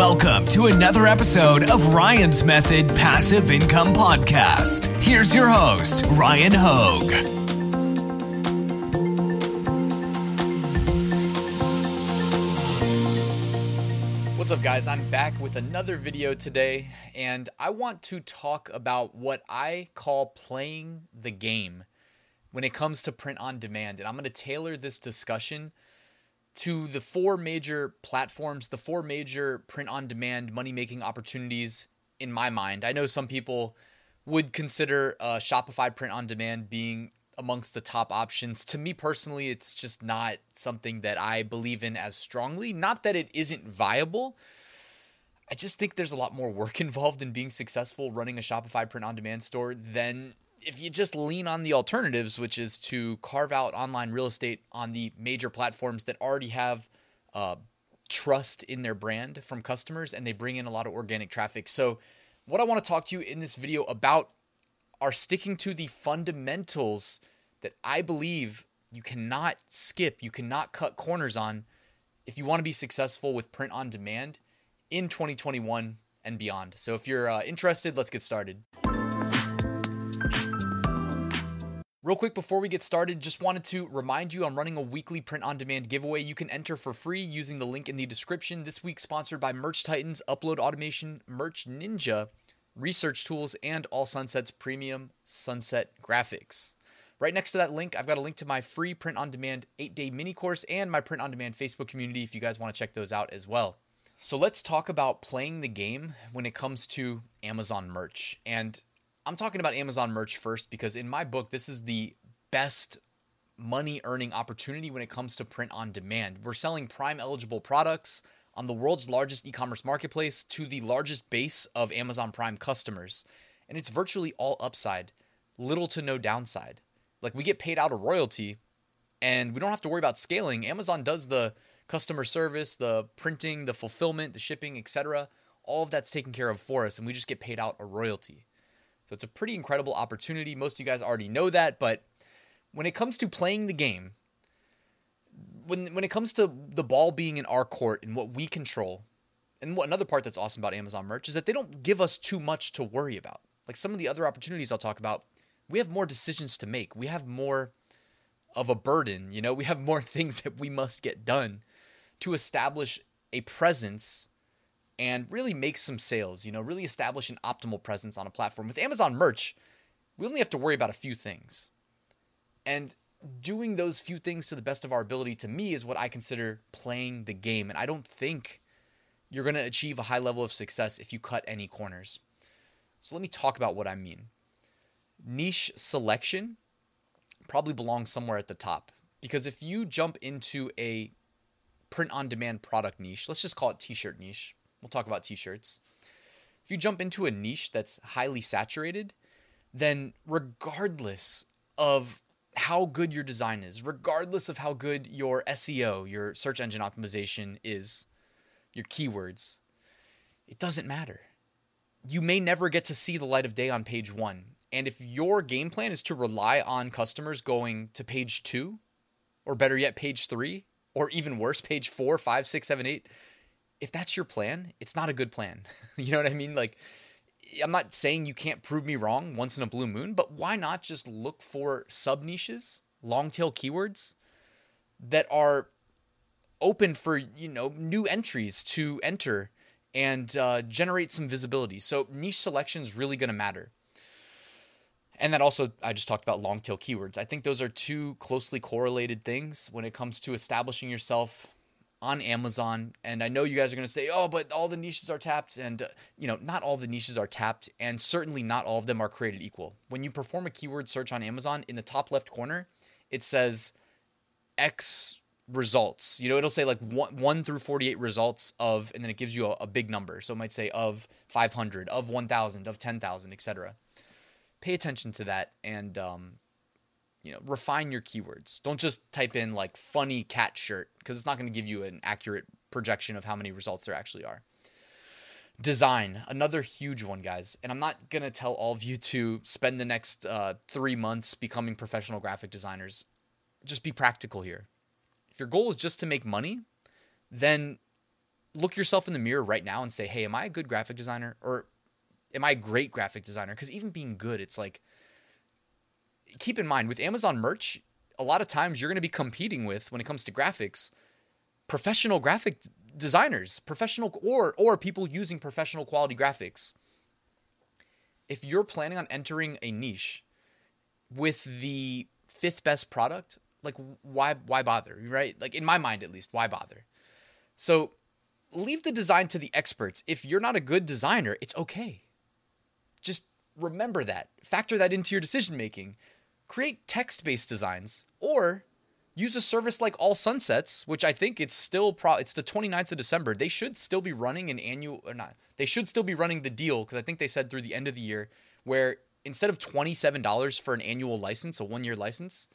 Welcome to another episode of Ryan's Method Passive Income Podcast. Here's your host, Ryan Hogue. What's up, guys? I'm back with another video today, and I want to talk about what I call playing the game when it comes to print on demand. And I'm going to tailor this discussion to the four major platforms, the four major print on demand money making opportunities in my mind. I know some people would consider uh, Shopify print on demand being amongst the top options. To me personally, it's just not something that I believe in as strongly. Not that it isn't viable. I just think there's a lot more work involved in being successful running a Shopify print on demand store than if you just lean on the alternatives, which is to carve out online real estate on the major platforms that already have uh, trust in their brand from customers and they bring in a lot of organic traffic. So, what I want to talk to you in this video about are sticking to the fundamentals that I believe you cannot skip, you cannot cut corners on if you want to be successful with print on demand in 2021 and beyond. So if you're uh, interested, let's get started. Real quick before we get started, just wanted to remind you I'm running a weekly print on demand giveaway. You can enter for free using the link in the description. This week sponsored by Merch Titans, Upload Automation, Merch Ninja, Research Tools, and All Sunsets Premium Sunset Graphics. Right next to that link, I've got a link to my free print on demand eight day mini course and my print on demand Facebook community if you guys want to check those out as well. So let's talk about playing the game when it comes to Amazon merch. And I'm talking about Amazon merch first because in my book, this is the best money earning opportunity when it comes to print on demand. We're selling prime eligible products on the world's largest e commerce marketplace to the largest base of Amazon Prime customers. And it's virtually all upside, little to no downside. Like we get paid out a royalty and we don't have to worry about scaling. Amazon does the customer service, the printing, the fulfillment, the shipping, etc. All of that's taken care of for us and we just get paid out a royalty. So it's a pretty incredible opportunity. Most of you guys already know that, but when it comes to playing the game, when when it comes to the ball being in our court and what we control, and what another part that's awesome about Amazon merch is that they don't give us too much to worry about. Like some of the other opportunities I'll talk about, we have more decisions to make. We have more of a burden, you know, we have more things that we must get done to establish a presence and really make some sales, you know, really establish an optimal presence on a platform. With Amazon merch, we only have to worry about a few things. And doing those few things to the best of our ability to me is what I consider playing the game. And I don't think you're going to achieve a high level of success if you cut any corners. So let me talk about what I mean niche selection probably belongs somewhere at the top. Because if you jump into a print on demand product niche, let's just call it t shirt niche, we'll talk about t shirts. If you jump into a niche that's highly saturated, then regardless of how good your design is, regardless of how good your SEO, your search engine optimization is, your keywords, it doesn't matter. You may never get to see the light of day on page one. And if your game plan is to rely on customers going to page two, or better yet, page three, or even worse, page four, five, six, seven, eight, if that's your plan, it's not a good plan. you know what I mean? Like, I'm not saying you can't prove me wrong once in a blue moon, but why not just look for sub niches, long tail keywords that are open for you know new entries to enter and uh, generate some visibility. So niche selection is really going to matter. And that also, I just talked about long tail keywords. I think those are two closely correlated things when it comes to establishing yourself on Amazon. And I know you guys are going to say, oh, but all the niches are tapped. And, uh, you know, not all the niches are tapped. And certainly not all of them are created equal. When you perform a keyword search on Amazon, in the top left corner, it says X results. You know, it'll say like one, one through 48 results of, and then it gives you a, a big number. So it might say of 500, of 1,000, of 10,000, etc. Pay attention to that and, um, you know, refine your keywords. Don't just type in like funny cat shirt because it's not going to give you an accurate projection of how many results there actually are. Design, another huge one, guys. And I'm not going to tell all of you to spend the next uh, three months becoming professional graphic designers. Just be practical here If your goal is just to make money, then look yourself in the mirror right now and say, hey, am I a good graphic designer? Or am I a great graphic designer? Because even being good, it's like, keep in mind with Amazon merch, a lot of times you're going to be competing with, when it comes to graphics, professional graphic designers, professional or or people using professional quality graphics. If you're planning on entering a niche with the fifth best product, like why why bother right? Like in my mind at least why bother? So leave the design to the experts. If you're not a good designer it's okay. Just remember that. Factor that into your decision making create text-based designs or use a service like all sunsets which i think it's still pro it's the 29th of december they should still be running an annual or not they should still be running the deal because i think they said through the end of the year where instead of $27 for an annual license a one year license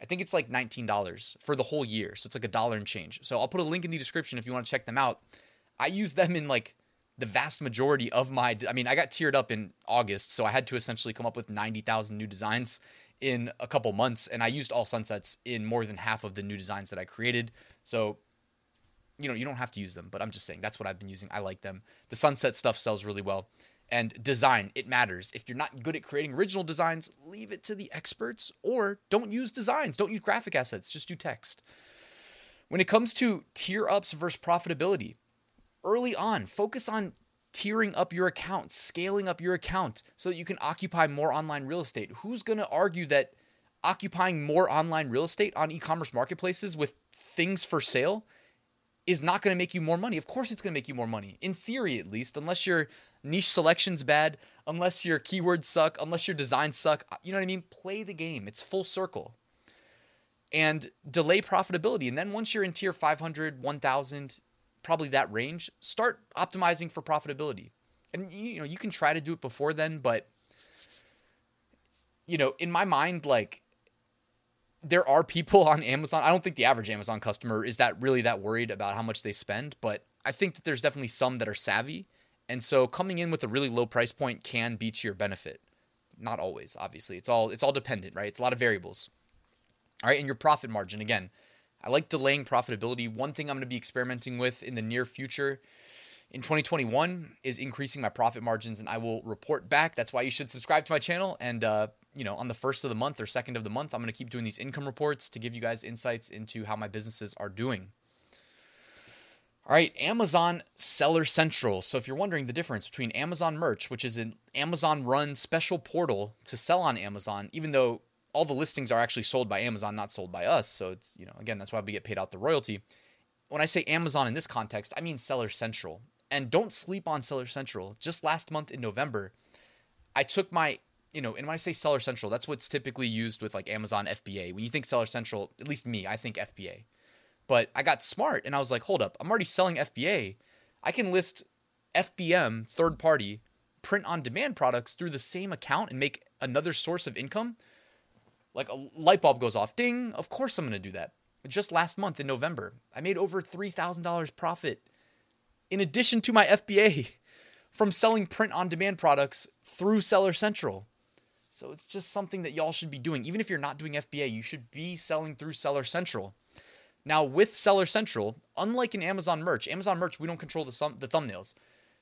I think it's like $19 for the whole year. So it's like a dollar and change. So I'll put a link in the description if you want to check them out. I use them in like the vast majority of my I mean, I got tiered up in August, so I had to essentially come up with 90,000 new designs in a couple months and I used all sunsets in more than half of the new designs that I created. So you know, you don't have to use them, but I'm just saying that's what I've been using. I like them. The sunset stuff sells really well and design it matters if you're not good at creating original designs leave it to the experts or don't use designs don't use graphic assets just do text when it comes to tier ups versus profitability early on focus on tiering up your account scaling up your account so that you can occupy more online real estate who's going to argue that occupying more online real estate on e-commerce marketplaces with things for sale is not going to make you more money. Of course, it's going to make you more money, in theory at least, unless your niche selection's bad, unless your keywords suck, unless your designs suck. Uh, you know what I mean? Play the game, it's full circle. And delay profitability. And then once you're in tier 500, 1000, probably that range, start optimizing for profitability. And you know, you can try to do it before then, but you know, in my mind, like there are people on Amazon. I don't think the average Amazon customer is that really that worried about how much they spend, but I think that there's definitely some that are savvy. And so coming in with a really low price point can be to your benefit. Not always, obviously. It's all it's all dependent, right? It's a lot of variables. All right, and your profit margin again. I like delaying profitability. One thing I'm going to be experimenting with in the near future in 2021 is increasing my profit margins and I will report back. That's why you should subscribe to my channel and uh, you know, on the first of the month or second of the month, I'm going to keep doing these income reports to give you guys insights into how my businesses are doing. All right, Amazon Seller Central. So, if you're wondering the difference between Amazon Merch, which is an Amazon run special portal to sell on Amazon, even though all the listings are actually sold by Amazon, not sold by us. So, it's, you know, again, that's why we get paid out the royalty. When I say Amazon in this context, I mean Seller Central. And don't sleep on Seller Central. Just last month in November, I took my you know, and when I say Seller Central, that's what's typically used with like Amazon FBA. When you think Seller Central, at least me, I think FBA. But I got smart and I was like, hold up, I'm already selling FBA. I can list FBM, third party, print on demand products through the same account and make another source of income. Like a light bulb goes off, ding, of course I'm going to do that. Just last month in November, I made over $3,000 profit in addition to my FBA from selling print on demand products through Seller Central. So it's just something that y'all should be doing. Even if you're not doing FBA, you should be selling through Seller Central. Now, with Seller Central, unlike in Amazon Merch, Amazon Merch, we don't control the, thumb- the thumbnails.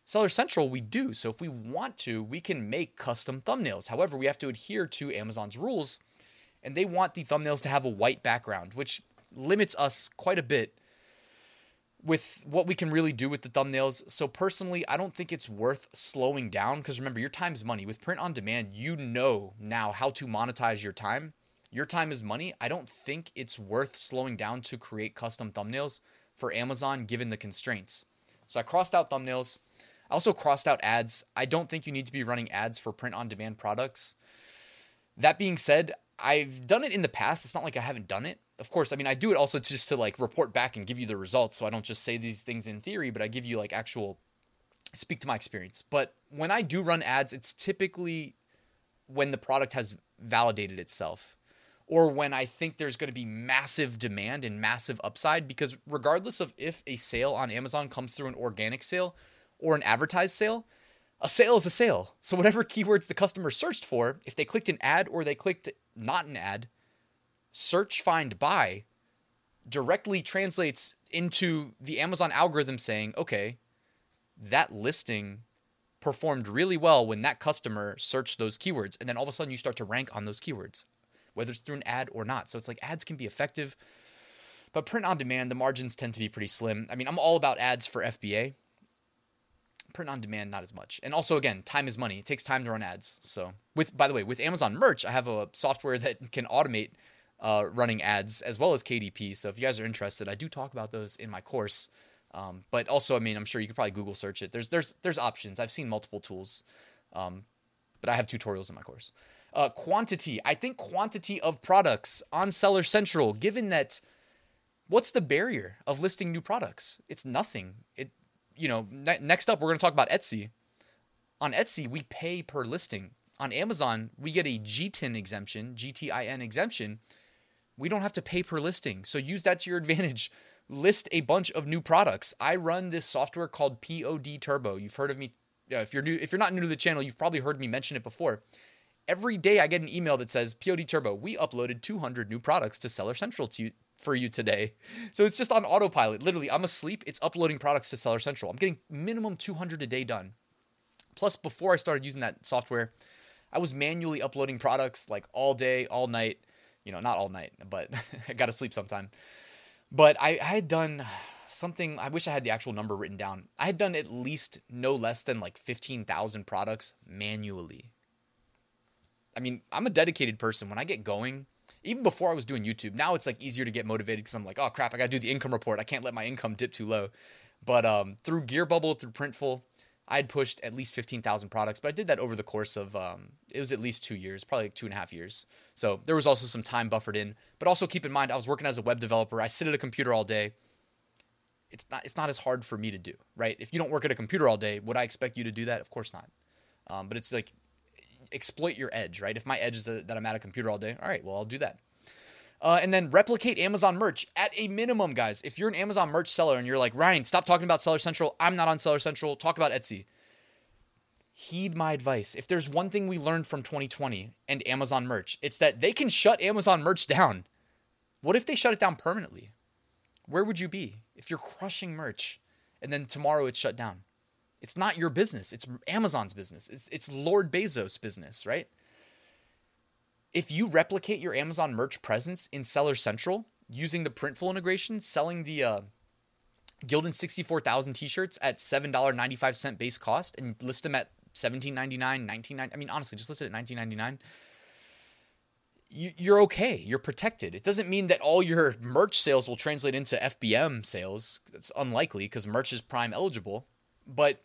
Seller Central, we do. So if we want to, we can make custom thumbnails. However, we have to adhere to Amazon's rules, and they want the thumbnails to have a white background, which limits us quite a bit with what we can really do with the thumbnails. So personally, I don't think it's worth slowing down because remember, your time is money. With print on demand, you know now how to monetize your time. Your time is money. I don't think it's worth slowing down to create custom thumbnails for Amazon given the constraints. So I crossed out thumbnails. I also crossed out ads. I don't think you need to be running ads for print on demand products. That being said, I've done it in the past. It's not like I haven't done it. Of course, I mean I do it also just to like report back and give you the results. So I don't just say these things in theory, but I give you like actual speak to my experience. But when I do run ads, it's typically when the product has validated itself or when I think there's going to be massive demand and massive upside because regardless of if a sale on Amazon comes through an organic sale or an advertised sale, a sale is a sale. So whatever keywords the customer searched for, if they clicked an ad or they clicked not an ad, search find buy directly translates into the Amazon algorithm saying, "Okay, that listing performed really well when that customer searched those keywords." And then all of a sudden you start to rank on those keywords, whether it's through an ad or not. So it's like ads can be effective, but print on demand, the margins tend to be pretty slim. I mean, I'm all about ads for FBA print on demand not as much. And also again time is money. It takes time to run ads. So with by the way with amazon merch i have a software that can automate uh, running ads as well as kdp so if you guys are interested i do talk about those in my course. Um, but also i mean i'm sure you could probably google search it. There's there's there's options. I've seen multiple tools. Um, but i have tutorials in my course. Uh, quantity. I think quantity of products on seller central given that what's the barrier of listing new products? It's nothing. It you know, ne- next up, we're going to talk about Etsy. On Etsy, we pay per listing. On Amazon, we get a GTIN exemption, GTIN exemption. We don't have to pay per listing. So use that to your advantage. List a bunch of new products. I run this software called POD Turbo. You've heard of me. Uh, if you're new, if you're not new to the channel, you've probably heard me mention it before. Every day I get an email that says POD Turbo, we uploaded 200 new products to Seller Central to for you today. So it's just on autopilot. Literally, I'm asleep. It's uploading products to Seller Central. I'm getting minimum 200 a day done. Plus, before I started using that software, I was manually uploading products like all day, all night. You know, not all night, but I got to sleep sometime. But I, I had done something, I wish I had the actual number written down. I had done at least no less than like 15,000 products manually. I mean, I'm a dedicated person. When I get going, even before I was doing YouTube. Now it's like easier to get motivated because I'm like, oh crap, I gotta do the income report. I can't let my income dip too low. But um, through Gear Bubble, through Printful, I had pushed at least 15,000 products, but I did that over the course of, um, it was at least two years, probably like two and a half years. So there was also some time buffered in. But also keep in mind, I was working as a web developer. I sit at a computer all day. It's not, it's not as hard for me to do, right? If you don't work at a computer all day, would I expect you to do that? Of course not. Um, but it's like exploit your edge, right? If my edge is that I'm at a computer all day, all right, well, I'll do that. Uh, and then replicate Amazon merch at a minimum, guys. If you're an Amazon merch seller and you're like, Ryan, stop talking about Seller Central. I'm not on Seller Central. Talk about Etsy. Heed my advice. If there's one thing we learned from 2020 and Amazon merch, it's that they can shut Amazon merch down. What if they shut it down permanently? Where would you be if you're crushing merch and then tomorrow it's shut down? It's not your business. It's Amazon's business. It's, it's Lord Bezos' business, right? If you replicate your Amazon merch presence in Seller Central using the Printful integration, selling the uh, Gildan 64,000 t-shirts at $7.95 base cost and list them at $17.99, $19.99, I mean, honestly, just list it at $19.99 you're okay. You're protected. It doesn't mean that all your merch sales will translate into FBM sales. That's unlikely because merch is prime eligible. But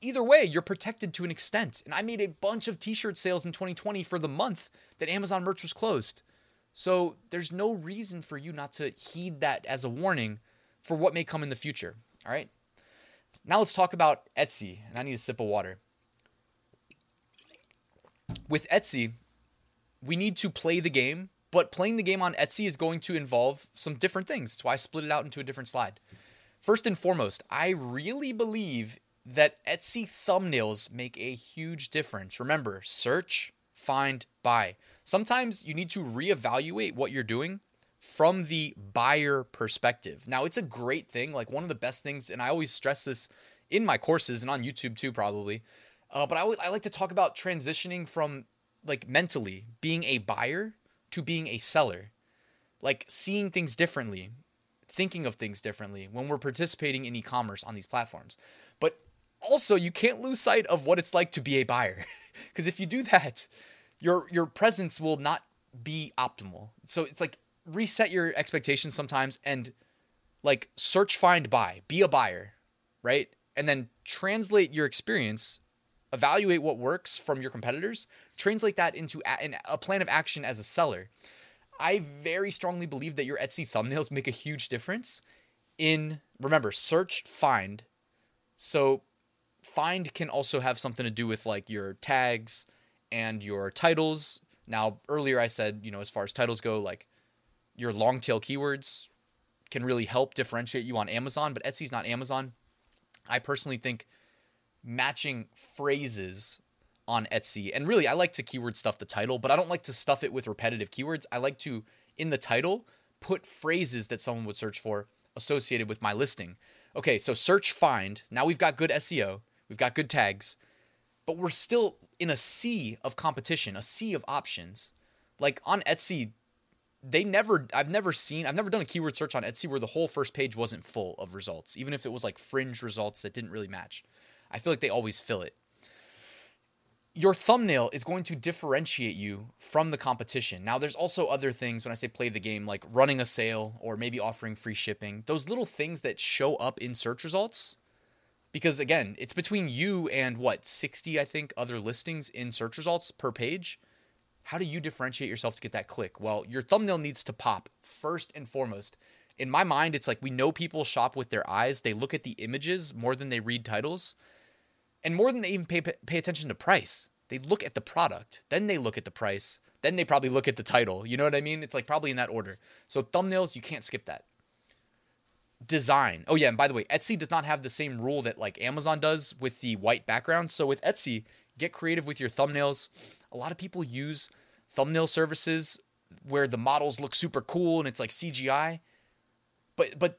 either way, you're protected to an extent. And I made a bunch of t shirt sales in 2020 for the month that Amazon merch was closed. So there's no reason for you not to heed that as a warning for what may come in the future. All right. Now let's talk about Etsy. And I need a sip of water. With Etsy, we need to play the game, but playing the game on Etsy is going to involve some different things. That's why I split it out into a different slide. First and foremost, I really believe that Etsy thumbnails make a huge difference. Remember, search, find, buy. Sometimes you need to reevaluate what you're doing from the buyer perspective. Now, it's a great thing, like one of the best things, and I always stress this in my courses and on YouTube too, probably. Uh, but I, w- I like to talk about transitioning from like mentally being a buyer to being a seller, like seeing things differently, thinking of things differently when we're participating in e commerce on these platforms. But also you can't lose sight of what it's like to be a buyer because if you do that your your presence will not be optimal so it's like reset your expectations sometimes and like search find buy be a buyer right and then translate your experience evaluate what works from your competitors, translate that into a, a plan of action as a seller. I very strongly believe that your Etsy thumbnails make a huge difference in remember search find. So find can also have something to do with like your tags and your titles. Now, earlier I said, you know, as far as titles go, like your long tail keywords can really help differentiate you on Amazon, but Etsy's not Amazon. I personally think matching phrases on Etsy, and really I like to keyword stuff the title, but I don't like to stuff it with repetitive keywords. I like to, in the title, put phrases that someone would search for associated with my listing. Okay, so search find. Now we've got good SEO, we've got good tags, but we're still in a sea of competition, a sea of options. Like on Etsy, they never, I've never seen, I've never done a keyword search on Etsy where the whole first page wasn't full of results, even if it was like fringe results that didn't really match. I feel like they always fill it your thumbnail is going to differentiate you from the competition. Now, there's also other things when I say play the game, like running a sale or maybe offering free shipping. Those little things that show up in search results, because again, it's between you and what, 60, I think, other listings in search results per page. How do you differentiate yourself to get that click? Well, your thumbnail needs to pop first and foremost. In my mind, it's like we know people shop with their eyes, they look at the images more than they read titles and more than they even pay, pay attention to price they look at the product then they look at the price then they probably look at the title you know what i mean it's like probably in that order so thumbnails you can't skip that design oh yeah and by the way etsy does not have the same rule that like amazon does with the white background so with etsy get creative with your thumbnails a lot of people use thumbnail services where the models look super cool and it's like cgi but but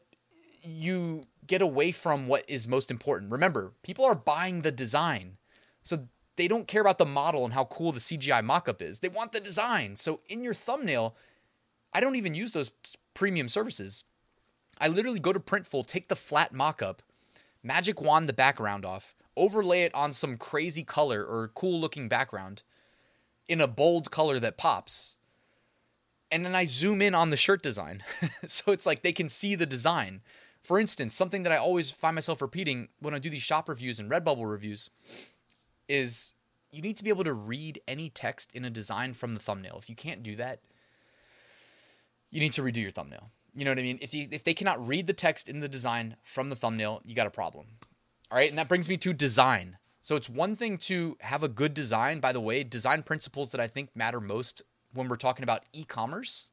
you get away from what is most important. Remember, people are buying the design. So they don't care about the model and how cool the CGI mockup is. They want the design. So in your thumbnail, I don't even use those premium services. I literally go to Printful, take the flat mockup, magic wand the background off, overlay it on some crazy color or cool looking background in a bold color that pops. And then I zoom in on the shirt design. so it's like they can see the design. For instance, something that I always find myself repeating when I do these shop reviews and Redbubble reviews is you need to be able to read any text in a design from the thumbnail. If you can't do that, you need to redo your thumbnail. You know what I mean? If you if they cannot read the text in the design from the thumbnail, you got a problem. All right, and that brings me to design. So it's one thing to have a good design. By the way, design principles that I think matter most when we're talking about e-commerce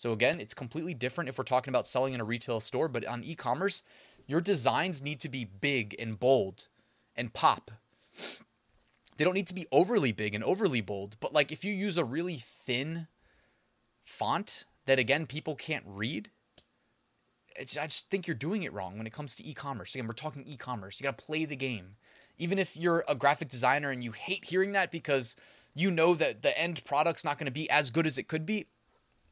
so again, it's completely different if we're talking about selling in a retail store, but on e-commerce, your designs need to be big and bold and pop. They don't need to be overly big and overly bold, but like if you use a really thin font that again people can't read, I just think you're doing it wrong when it comes to e-commerce. Again, we're talking e-commerce. You got to play the game. Even if you're a graphic designer and you hate hearing that because you know that the end product's not going to be as good as it could be,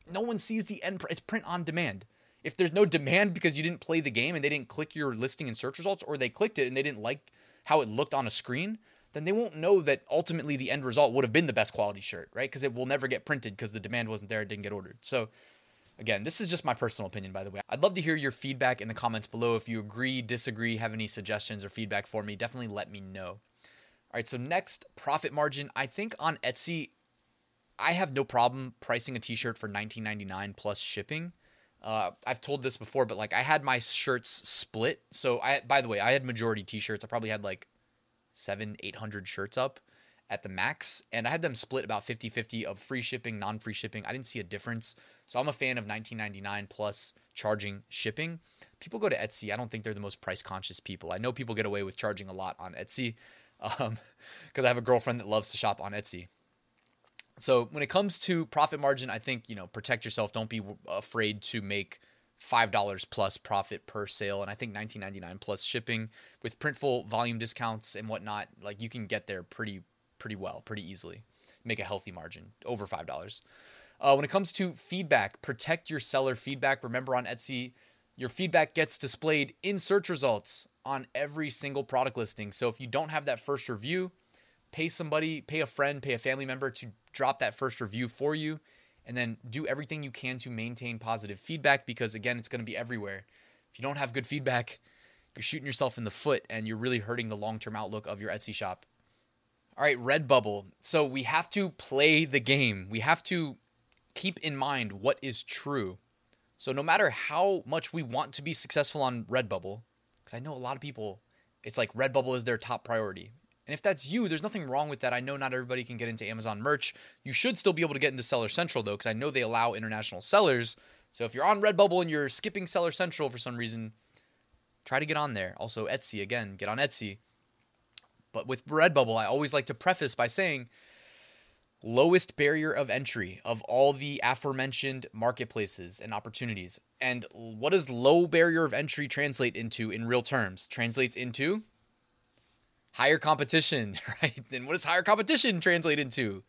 no one sees the end. It's print on demand. If there's no demand because you didn't play the game and they didn't click your listing in search results, or they clicked it and they didn't like how it looked on a screen, then they won't know that ultimately the end result would have been the best quality shirt, right? Because it will never get printed because the demand wasn't there, it didn't get ordered. So, again, this is just my personal opinion, by the way. I'd love to hear your feedback in the comments below. If you agree, disagree, have any suggestions or feedback for me, definitely let me know. All right, so next, profit margin. I think on Etsy, I have no problem pricing a t-shirt for 19.99 plus shipping. Uh, I've told this before, but like I had my shirts split. So I, by the way, I had majority t-shirts. I probably had like seven, 800 shirts up at the max. And I had them split about 50, 50 of free shipping, non-free shipping. I didn't see a difference. So I'm a fan of 19.99 plus charging shipping. People go to Etsy. I don't think they're the most price conscious people. I know people get away with charging a lot on Etsy. Um, cause I have a girlfriend that loves to shop on Etsy. So when it comes to profit margin, I think, you know, protect yourself. Don't be afraid to make $5 plus profit per sale. And I think 19.99 plus shipping with printful volume discounts and whatnot, like you can get there pretty, pretty well, pretty easily. Make a healthy margin over $5. Uh, when it comes to feedback, protect your seller feedback. Remember on Etsy, your feedback gets displayed in search results on every single product listing. So if you don't have that first review, pay somebody, pay a friend, pay a family member to drop that first review for you, and then do everything you can to maintain positive feedback because, again, it's going to be everywhere. If you don't have good feedback, you're shooting yourself in the foot and you're really hurting the long term outlook of your Etsy shop. All right, Redbubble. So we have to play the game. We have to keep in mind what is true. So no matter how much we want to be successful on Redbubble, because I know a lot of people, it's like Redbubble is their top priority. And if that's you, there's nothing wrong with that. I know not everybody can get into Amazon merch. You should still be able to get into Seller Central though, because I know they allow international sellers. So if you're on Redbubble and you're skipping Seller Central for some reason, try to get on there. Also, Etsy, again, get on Etsy. But with Redbubble, I always like to preface by saying lowest barrier of entry of all the aforementioned marketplaces and opportunities. And what does low barrier of entry translate into in real terms? Translates into higher competition, right? And what does higher competition translate into?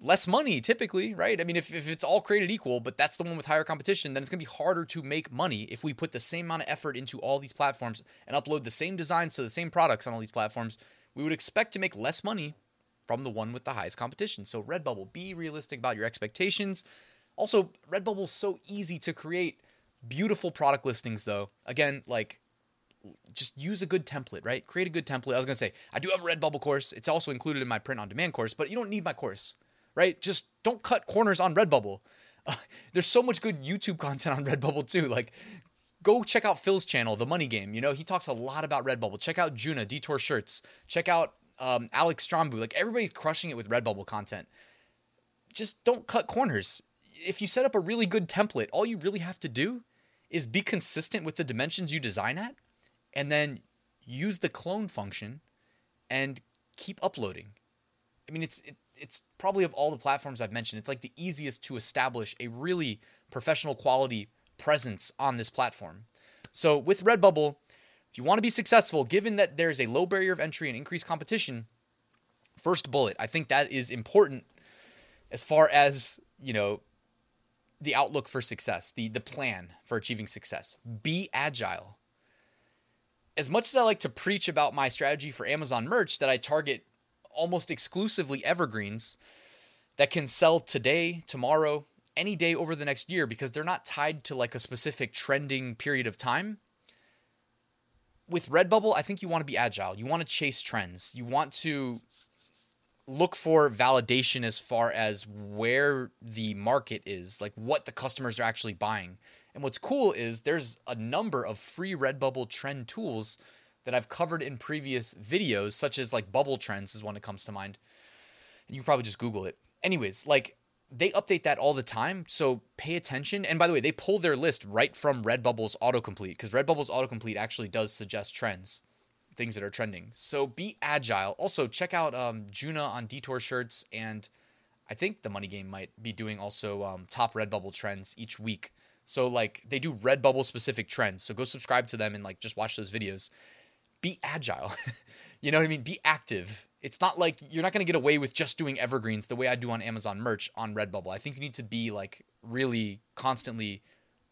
Less money, typically, right? I mean, if, if it's all created equal, but that's the one with higher competition, then it's gonna be harder to make money if we put the same amount of effort into all these platforms and upload the same designs to the same products on all these platforms. We would expect to make less money from the one with the highest competition. So, Redbubble, be realistic about your expectations. Also, Redbubble's so easy to create beautiful product listings, though. Again, like just use a good template, right? Create a good template. I was gonna say, I do have a Redbubble course. It's also included in my print on demand course, but you don't need my course, right? Just don't cut corners on Redbubble. Uh, there's so much good YouTube content on Redbubble too. Like, go check out Phil's channel, The Money Game. You know, he talks a lot about Redbubble. Check out Juna, Detour Shirts. Check out um, Alex Strombu. Like, everybody's crushing it with Redbubble content. Just don't cut corners. If you set up a really good template, all you really have to do is be consistent with the dimensions you design at and then use the clone function and keep uploading. I mean, it's it, it's probably of all the platforms I've mentioned, it's like the easiest to establish a really professional quality presence on this platform. So with Redbubble, if you want to be successful, given that there's a low barrier of entry and increased competition, first bullet, I think that is important as far as, you know, the outlook for success, the the plan for achieving success. Be agile as much as I like to preach about my strategy for Amazon merch that I target almost exclusively evergreens that can sell today, tomorrow, any day over the next year because they're not tied to like a specific trending period of time. With Redbubble, I think you want to be agile. You want to chase trends. You want to look for validation as far as where the market is, like what the customers are actually buying. And what's cool is there's a number of free Redbubble trend tools that I've covered in previous videos, such as like Bubble Trends is one that comes to mind. You probably just Google it. Anyways, like they update that all the time, so pay attention. And by the way, they pull their list right from Redbubble's autocomplete because Redbubble's autocomplete actually does suggest trends, things that are trending. So be agile. Also, check out um, Juna on Detour Shirts, and I think the Money Game might be doing also um, top Redbubble trends each week. So like they do Redbubble specific trends. So go subscribe to them and like just watch those videos. Be agile. you know what I mean? Be active. It's not like you're not going to get away with just doing evergreens the way I do on Amazon merch on Redbubble. I think you need to be like really constantly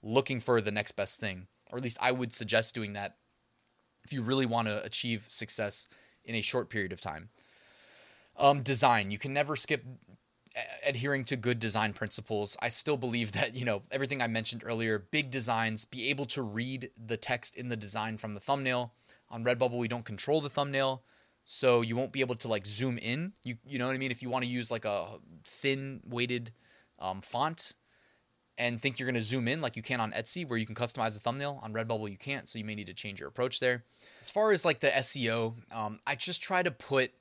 looking for the next best thing. Or at least I would suggest doing that if you really want to achieve success in a short period of time. Um, design. You can never skip adhering to good design principles. I still believe that, you know, everything I mentioned earlier, big designs, be able to read the text in the design from the thumbnail. On Redbubble, we don't control the thumbnail, so you won't be able to like zoom in. You you know what I mean? If you want to use like a thin weighted um, font and think you're going to zoom in like you can on Etsy where you can customize the thumbnail, on Redbubble you can't, so you may need to change your approach there. As far as like the SEO, um, I just try to put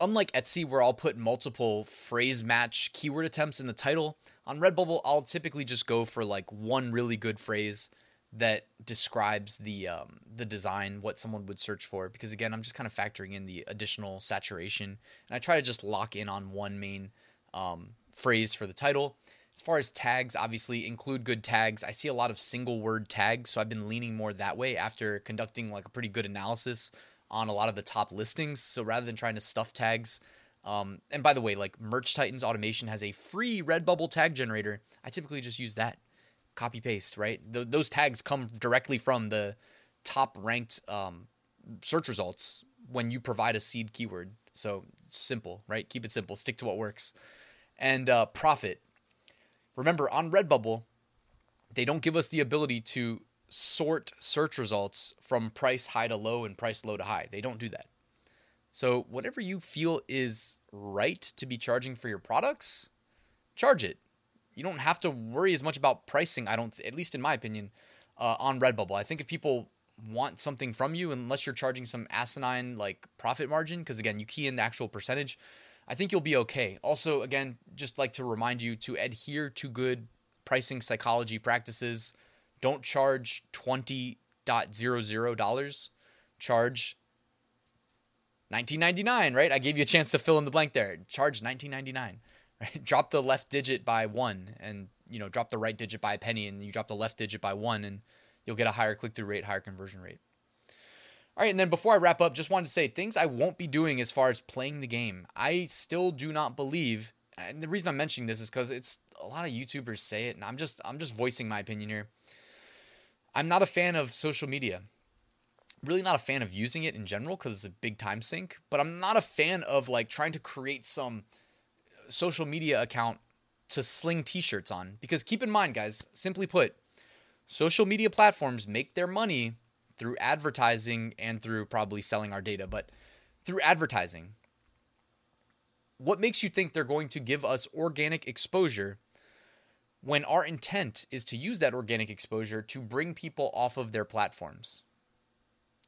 unlike Etsy, where I'll put multiple phrase match keyword attempts in the title, on Redbubble, I'll typically just go for like one really good phrase that describes the um, the design, what someone would search for. Because again, I'm just kind of factoring in the additional saturation, and I try to just lock in on one main um, phrase for the title. As far as tags, obviously include good tags. I see a lot of single word tags, so I've been leaning more that way after conducting like a pretty good analysis on a lot of the top listings. So rather than trying to stuff tags, um, and by the way, like Merch Titans Automation has a free Redbubble tag generator. I typically just use that, copy paste, right? Th- those tags come directly from the top ranked um, search results when you provide a seed keyword. So simple, right? Keep it simple, stick to what works. And uh, profit. Remember, on Redbubble, they don't give us the ability to sort search results from price high to low and price low to high. They don't do that. So, whatever you feel is right to be charging for your products, charge it. You don't have to worry as much about pricing, I don't, at least in my opinion, uh, on Redbubble. I think if people want something from you, unless you're charging some asinine like profit margin, because again, you key in the actual percentage, I think you'll be okay. Also, again, just like to remind you to adhere to good pricing psychology practices. Don't charge $20.00. Charge 1999, right? I gave you a chance to fill in the blank there. Charge 1999, right? Drop the left digit by 1 and, you know, drop the right digit by a penny and you drop the left digit by 1 and you'll get a higher click-through rate, higher conversion rate. All right, and then before I wrap up, just wanted to say things I won't be doing as far as playing the game. I still do not believe, and the reason I'm mentioning this is because it's a lot of YouTubers say it, and I'm just I'm just voicing my opinion here. I'm not a fan of social media really not a fan of using it in general because it's a big time sink, but I'm not a fan of like trying to create some social media account to sling t-shirts on because keep in mind guys, simply put, social media platforms make their money through advertising and through probably selling our data, but through advertising. What makes you think they're going to give us organic exposure when our intent is to use that organic exposure to bring people off of their platforms?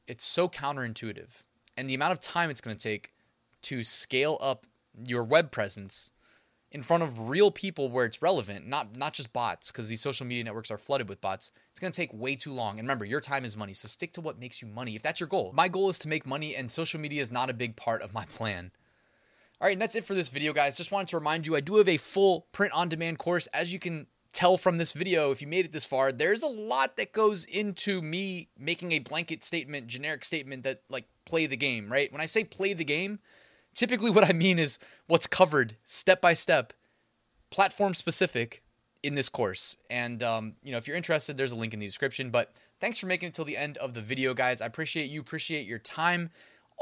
it's so counterintuitive. And the amount of time it's going to take to scale up your web presence in front of real people where it's relevant, not not just bots, because these social media networks are flooded with bots. It's gonna take way too long. And remember, your time is money, so stick to what makes you money. If that's your goal, my goal is to make money, and social media is not a big part of my plan. All right, and that's it for this video, guys. Just wanted to remind you, I do have a full print-on-demand course. As you can tell from this video, if you made it this far, there's a lot that goes into me making a blanket statement, generic statement that like play the game, right? When I say play the game, typically what I mean is what's covered step by step, platform specific in this course. And um, you know, if you're interested, there's a link in the description. But thanks for making it till the end of the video, guys. I appreciate you, appreciate your time.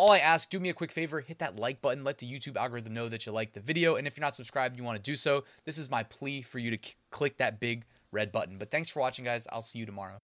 All I ask, do me a quick favor, hit that like button, let the YouTube algorithm know that you like the video. And if you're not subscribed, you want to do so, this is my plea for you to click that big red button. But thanks for watching, guys. I'll see you tomorrow.